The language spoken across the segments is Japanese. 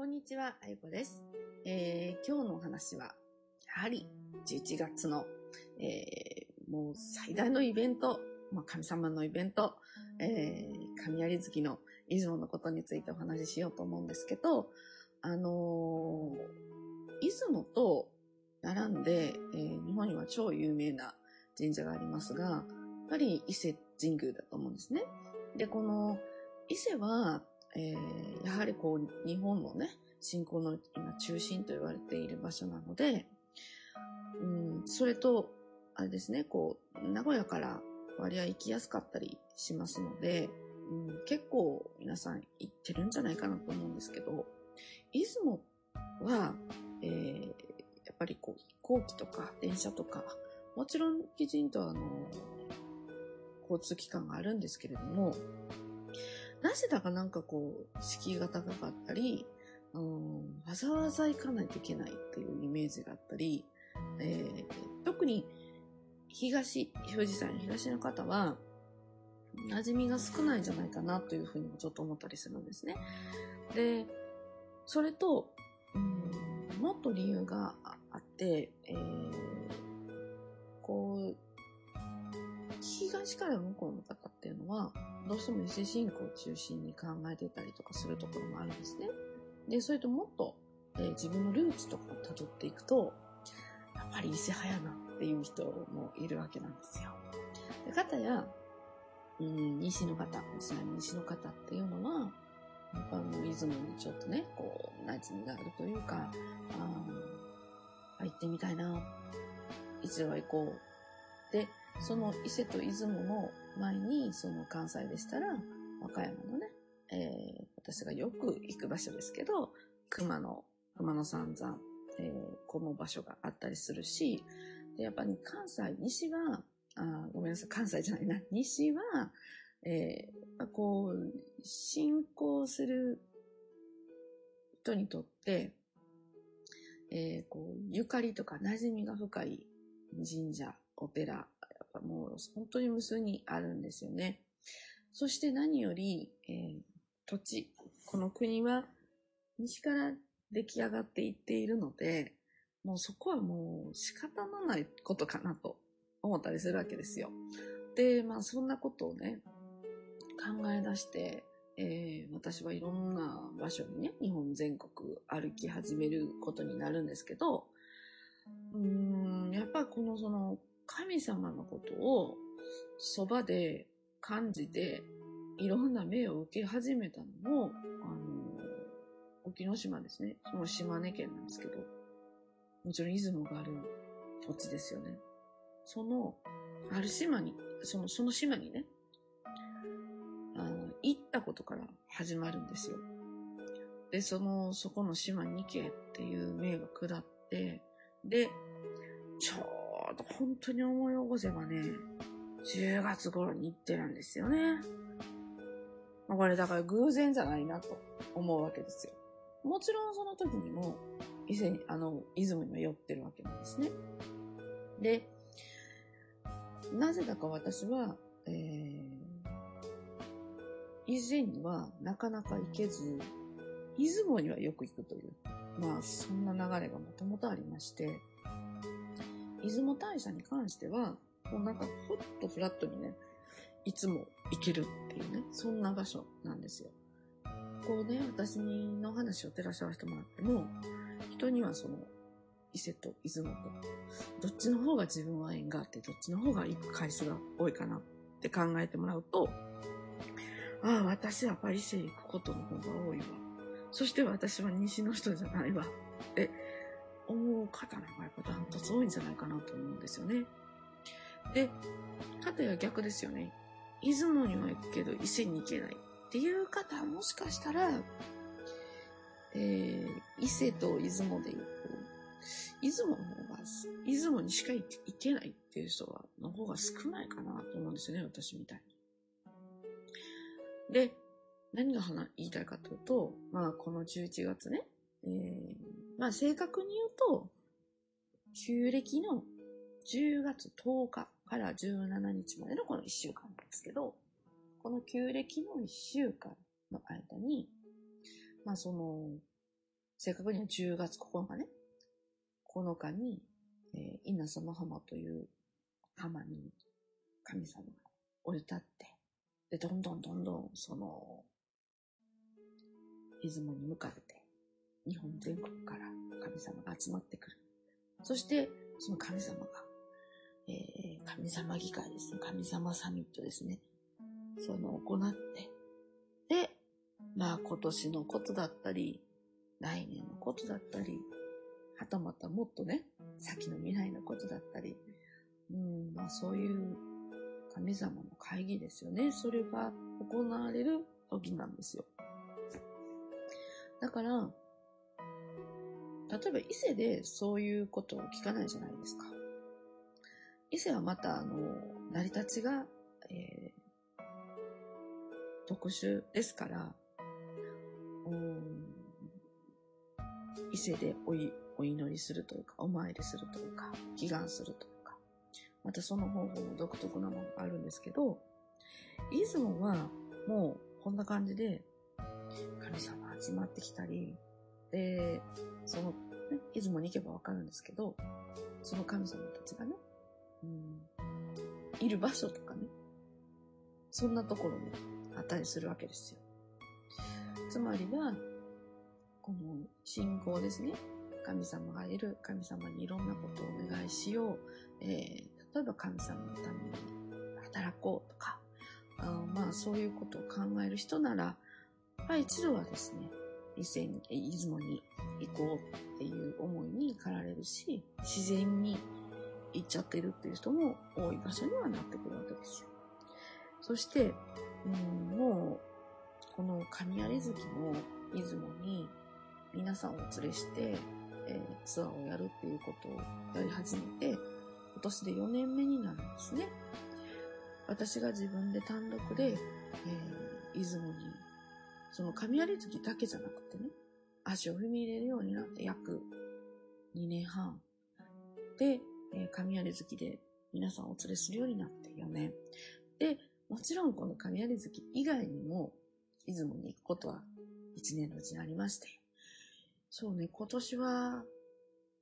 こんにちは、あゆこです。えー、今日のお話は、やはり11月の、えー、もう最大のイベント、まあ、神様のイベント、えー、神有月の出雲のことについてお話ししようと思うんですけど、あのー、出雲と並んで、えー、日本には超有名な神社がありますが、やっぱり伊勢神宮だと思うんですね。で、この伊勢は、えー、やはりこう、日本のね、信仰の今中心と言われている場所なので、うん、それと、あれですね、こう、名古屋から割合行きやすかったりしますので、うん、結構皆さん行ってるんじゃないかなと思うんですけど、出雲は、えー、やっぱりこう、飛行機とか電車とか、もちろんきちんとあの、交通機関があるんですけれども、なぜだかなんかこう、敷居が高かったり、うん、わざわざ行かないといけないっていうイメージがあったり、えー、特に東、富士山東の方は、馴染みが少ないんじゃないかなというふうにもちょっと思ったりするんですね。で、それと、うん、もっと理由があって、えー、こう、東から向こうの方っ、どうしても伊勢信仰を中心に考えてたりとかするところもあるんですね。で、それともっと、えー、自分のルーツとかを辿っていくと、やっぱり伊勢派やなっていう人もいるわけなんですよ。で、かたや、うん、西の方、西の西の方っていうのは、やっぱもう出雲にちょっとね、こう、馴染みがあるというか、ああ、行ってみたいな、一度は行こう。で、その伊勢と出雲の前に、その関西でしたら、和歌山のね、えー、私がよく行く場所ですけど、熊野、熊野三山、えー、この場所があったりするし、で、やっぱり関西、西は、あごめんなさい、関西じゃないな、西は、えー、こう、信仰する人にとって、えー、こう、ゆかりとか馴染みが深い神社、お寺、やっぱもう本当に無数にあるんですよね。そして何より、えー、土地、この国は西から出来上がっていっているので、もうそこはもう仕方のないことかなと思ったりするわけですよ。で、まあそんなことをね、考え出して、えー、私はいろんな場所にね、日本全国歩き始めることになるんですけど、うーん、やっぱこのその神様のことをそばで感じて、いろんな命を受け始めたのも、あの、沖ノ島ですね。その島根県なんですけど、もちろん出雲がある土地ですよね。その、ある島に、その、その島にね、あの、行ったことから始まるんですよ。で、その、そこの島に行けっていう命が下って、で、ちょうど本当に思い起こせばね、10月頃に行ってるんですよね。ま、これだから偶然じゃないなと思うわけですよ。もちろんその時にも、伊勢に、あの、出雲には寄ってるわけなんですね。で、なぜだか私は、えー、以前にはなかなか行けず、出雲にはよく行くという、まあそんな流れがもともとありまして、出雲大社に関しては、もうなんかほっとフラットにね、いつも行けるっていうね、そんな場所なんですよ。こうね、私の話を照らし合わせてもらっても、人にはその、伊勢と出雲と、どっちの方が自分は縁があって、どっちの方が行く回数が多いかなって考えてもらうと、ああ、私はやっぱり伊勢行くことの方が多いわ。そして私は西の人じゃないわ。って思う方の方がやっぱダントツ多いんじゃないかなと思うんですよね。で、かたや逆ですよね。出雲には行くけど伊勢に行けないっていう方はもしかしたら、えー、伊勢と出雲で言うと、出雲の方が、出雲にしか行けないっていう人は、の方が少ないかなと思うんですよね、私みたいに。で、何が言いたいかというと、まあこの11月ね、えー、まあ正確に言うと、旧暦の10月10日から17日までのこの1週間なんですけど、この旧暦の1週間の間に、まあその、正確には10月9日ね、9日に、えー、稲様浜という浜に神様が降り立って、で、どんどんどんどん、その、出雲に向かって、日本全国から神様が集まってくる。そして、その神様が、えー、神様議会ですね。神様サミットですね。その行って、で、まあ今年のことだったり、来年のことだったり、はたまたもっとね、先の未来のことだったり、うん、まあそういう神様の会議ですよね。それが行われる時なんですよ。だから、例えば伊勢でそういうことを聞かないじゃないですか。伊勢はまた、あの、成り立ちが、えー、特殊ですから、伊勢でおいお祈りするというか、お参りするというか、祈願するというか、またその方法も独特なものがあるんですけど、出雲はもうこんな感じで、神様集まってきたり、で、その、ね、出雲に行けばわかるんですけど、その神様たちがね、うん、いる場所とかね、そんなところにあったりするわけですよ。つまりは、この信仰ですね。神様がいる、神様にいろんなことをお願いしよう。えー、例えば神様のために働こうとか、あまあそういうことを考える人なら、まあ一度はですね、伊勢に、出雲に行こうっていう思いに駆られるし、自然に行っちゃってるっていう人も多い場所にはなってくるわけですよ。そして、うん、もう、この神有月の出雲に皆さんを連れして、えー、ツアーをやるっていうことをやり始めて、今年で4年目になるんですね。私が自分で単独で、えー、出雲に、その神有月だけじゃなくてね、足を踏み入れるようになって約2年半。で、えー、神有月で皆さんお連れするようになって4年。で、もちろんこの神有月以外にも、出雲に行くことは1年のうちにありまして、そうね、今年は、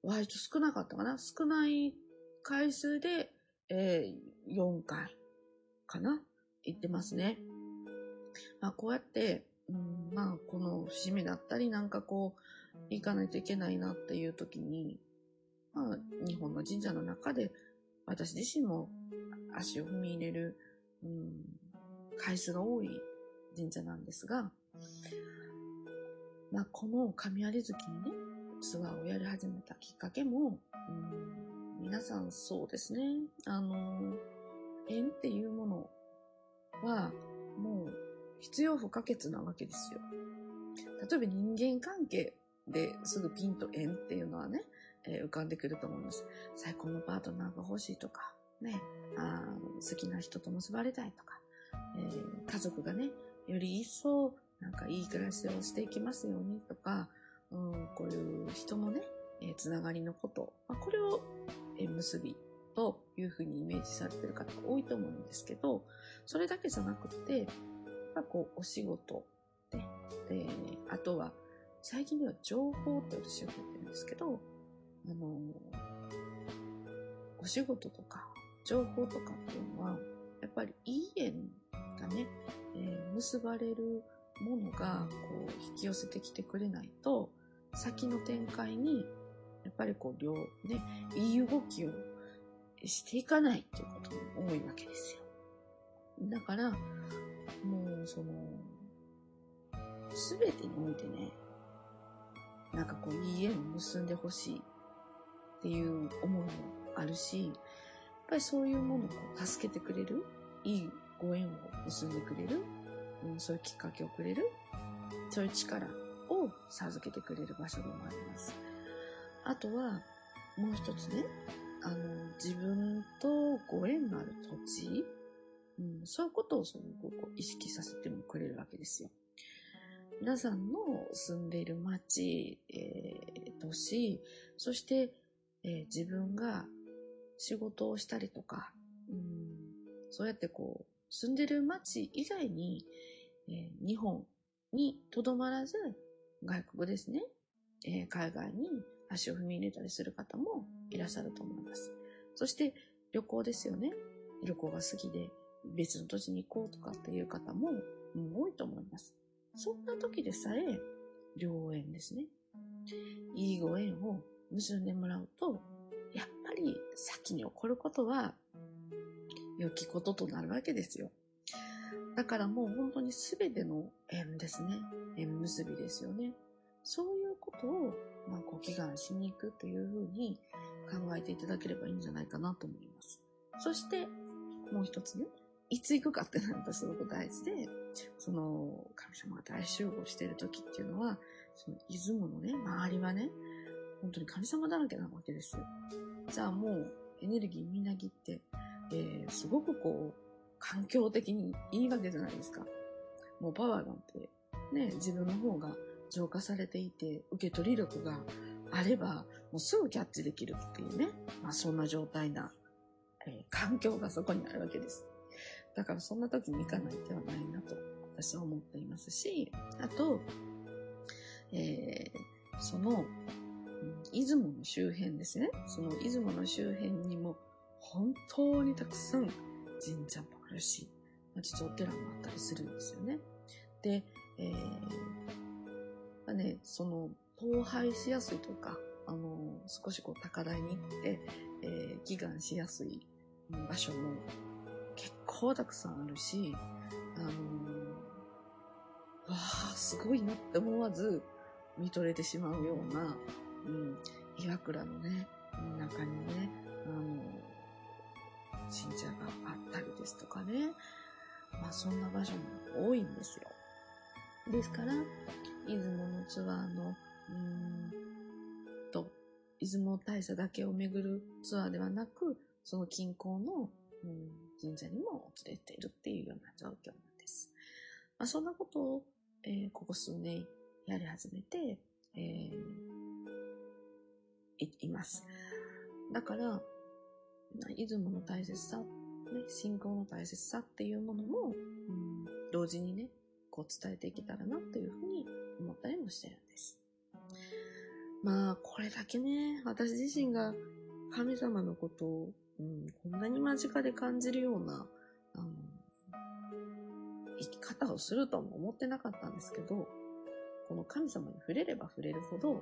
割と少なかったかな少ない回数で、えー、4回かな行ってますね。まあ、こうやって、うん、まあ、この節目だったり、なんかこう、行かないといけないなっていう時に、まあ、日本の神社の中で、私自身も足を踏み入れる、うん、回数が多い神社なんですが、まあ、この神有月にね、ツアーをやり始めたきっかけも、うん、皆さんそうですね、あの、縁っていうものは、もう必要不可欠なわけですよ。例えば人間関係ですぐピンと縁っていうのはね、えー、浮かんでくると思います。最高のパートナーが欲しいとか、ね、あ好きな人と結ばれたいとか、えー、家族がね、より一層なんかいい暮らしをしていきますようにとか、うん、こういう人のね、えー、つながりのこと、まあ、これを、えー、結びというふうにイメージされてる方が多いと思うんですけど、それだけじゃなくて、まあ、こう、お仕事で、で、あとは、最近では情報って私は言ってるんですけど、あの、お仕事とか、情報とかっていうのは、やっぱりいい縁がね、えー、結ばれるものがこう引き寄せてきてくれないと、先の展開に、やっぱりこう、両、ね、いい動きをしていかないっていうことも多いわけですよ。だから、もう、その、すべてにおいてね、なんかこう、いい縁を結んでほしいっていう思いもあるし、やっぱりそういうものを助けてくれる、いいご縁を結んでくれるうん、そういうきっかけをくれる、そういう力を授けてくれる場所でもあります。あとは、もう一つね、あの、自分とご縁のある土地、うん、そういうことをそのこう意識させてもくれるわけですよ。皆さんの住んでいる町、えー、都市、そして、えー、自分が仕事をしたりとか、うん、そうやってこう、住んでる町以外に、えー、日本にとどまらず、外国ですね。えー、海外に足を踏み入れたりする方もいらっしゃると思います。そして旅行ですよね。旅行が好きで別の土地に行こうとかっていう方も多いと思います。そんな時でさえ、良縁ですね。いいご縁を結んでもらうと、やっぱり先に起こることは良きこととなるわけですよ。だからもう本当に全ての縁ですね。縁結びですよね。そういうことを、まあ、ご祈願しに行くというふうに考えていただければいいんじゃないかなと思います。そして、もう一つね、いつ行くかってなるとすごく大事で、その、神様が大集合してる時っていうのは、その出雲のね、周りはね、本当に神様だらけなわけですよ。じゃあもうエネルギーみなぎって、えー、すごくこう、環境的にいいわけじゃないですか。もうパワーなんて、ね、自分の方が浄化されていて、受け取り力があれば、もうすぐキャッチできるっていうね、まあそんな状態な、えー、環境がそこにあるわけです。だからそんな時に行かない手はないなと私は思っていますし、あと、えー、その、出雲の周辺ですね。その出雲の周辺にも本当にたくさん神社もあるし、まあ、実はお寺もあったりするんですよね。で、えー、まあね、その、荒廃しやすいとか、あの、少しこう高台に行って、えー、祈願しやすい場所も結構たくさんあるし、あのー、わあ、すごいなって思わず見とれてしまうような、うん、岩倉のね、中にね、あのー、神社があったりですとかね、まあそんな場所も多いんですよ。ですから、出雲のツアーの、うーんと、出雲大社だけを巡るツアーではなく、その近郊の、うん神社にも訪れているっていうような状況なんです。まあ、そんなことを、えー、ここ数年やり始めて、えー、いいます。だから、出雲の大切さ、ね、信仰の大切さっていうものも、うん、同時にね、こう伝えていけたらなというふうに思ったりもしてるんです。まあ、これだけね、私自身が神様のことをうん、こんなに間近で感じるような、あの、生き方をするとも思ってなかったんですけど、この神様に触れれば触れるほど、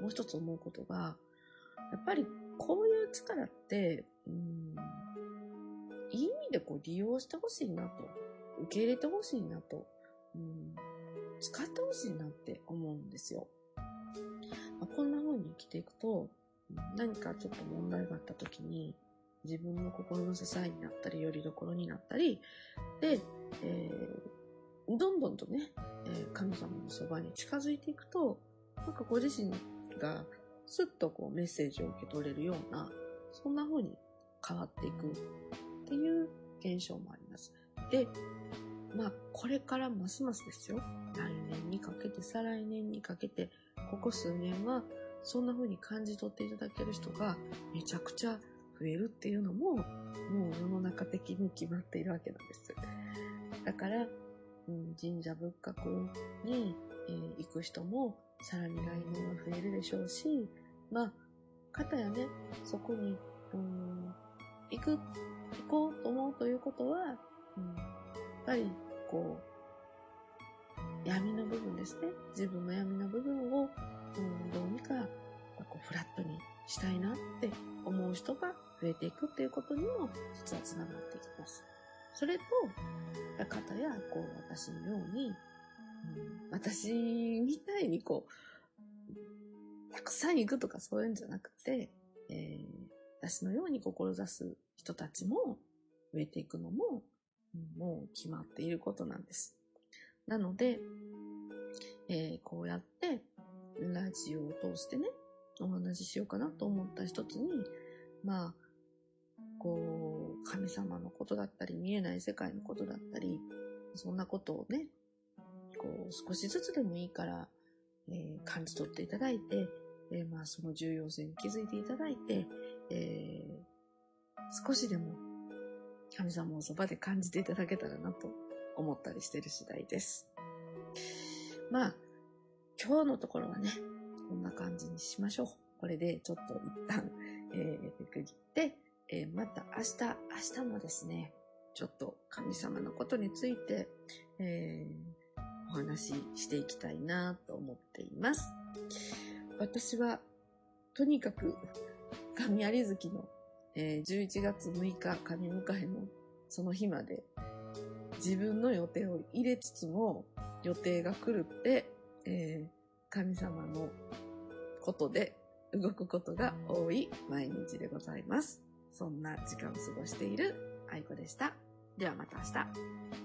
もう一つ思うことが、やっぱりこういう力って、うん、いい意味でこう利用してほしいなと、受け入れてほしいなと、うん、使ってほしいなって思うんですよ。まあ、こんな風に生きていくと、何かちょっと問題があった時に、自分の心の支えになったり、よりどころになったり、で、えー、どんどんとね、えー、神様のそばに近づいていくと、なんかご自身がスッとこうメッセージを受け取れるような、そんな風に変わっていくっていう現象もあります。で、まあ、これからますますですよ。来年にかけて、再来年にかけて、ここ数年は、そんな風に感じ取っていただける人がめちゃくちゃ増えるっていうのも、もう世の中的に決まっているわけなんです。だから、うん、神社仏閣に、えー、行く人もさらに来年は増えるでしょうし、まあ、かたやね、そこに、うん、行く、行こうと思うということは、うん、やっぱり、こう、闇の部分ですね。自分の闇の部分を、うん、どうにか、こう、フラットにしたいなって思う人が増えていくっていうことにも実はつながっていきます。それと、方や、こう、私のように、うん、私みたいにこう、たくさん行くとかそういうんじゃなくて、えー、私のように志す人たちも増えていくのも、もう決まっていることなんです。なので、えー、こうやって、ラジオを通してね、お話ししようかなと思った一つに、まあ、こう、神様のことだったり、見えない世界のことだったり、そんなことをね、こう、少しずつでもいいから、えー、感じ取っていただいて、えー、まあ、その重要性に気づいていただいて、えー、少しでも神様をそばで感じていただけたらなと思ったりしてる次第です。まあ、今日のところはね、こんな感じにしましょう。これでちょっと一旦、えー、区切って、えー、また明日、明日もですね、ちょっと神様のことについて、えー、お話ししていきたいなと思っています。私は、とにかく、神有月の、えー、11月6日神迎えのその日まで、自分の予定を入れつつも、予定が狂って、えー、神様のことで動くことが多い毎日でございます。そんな時間を過ごしている愛子でした。ではまた明日。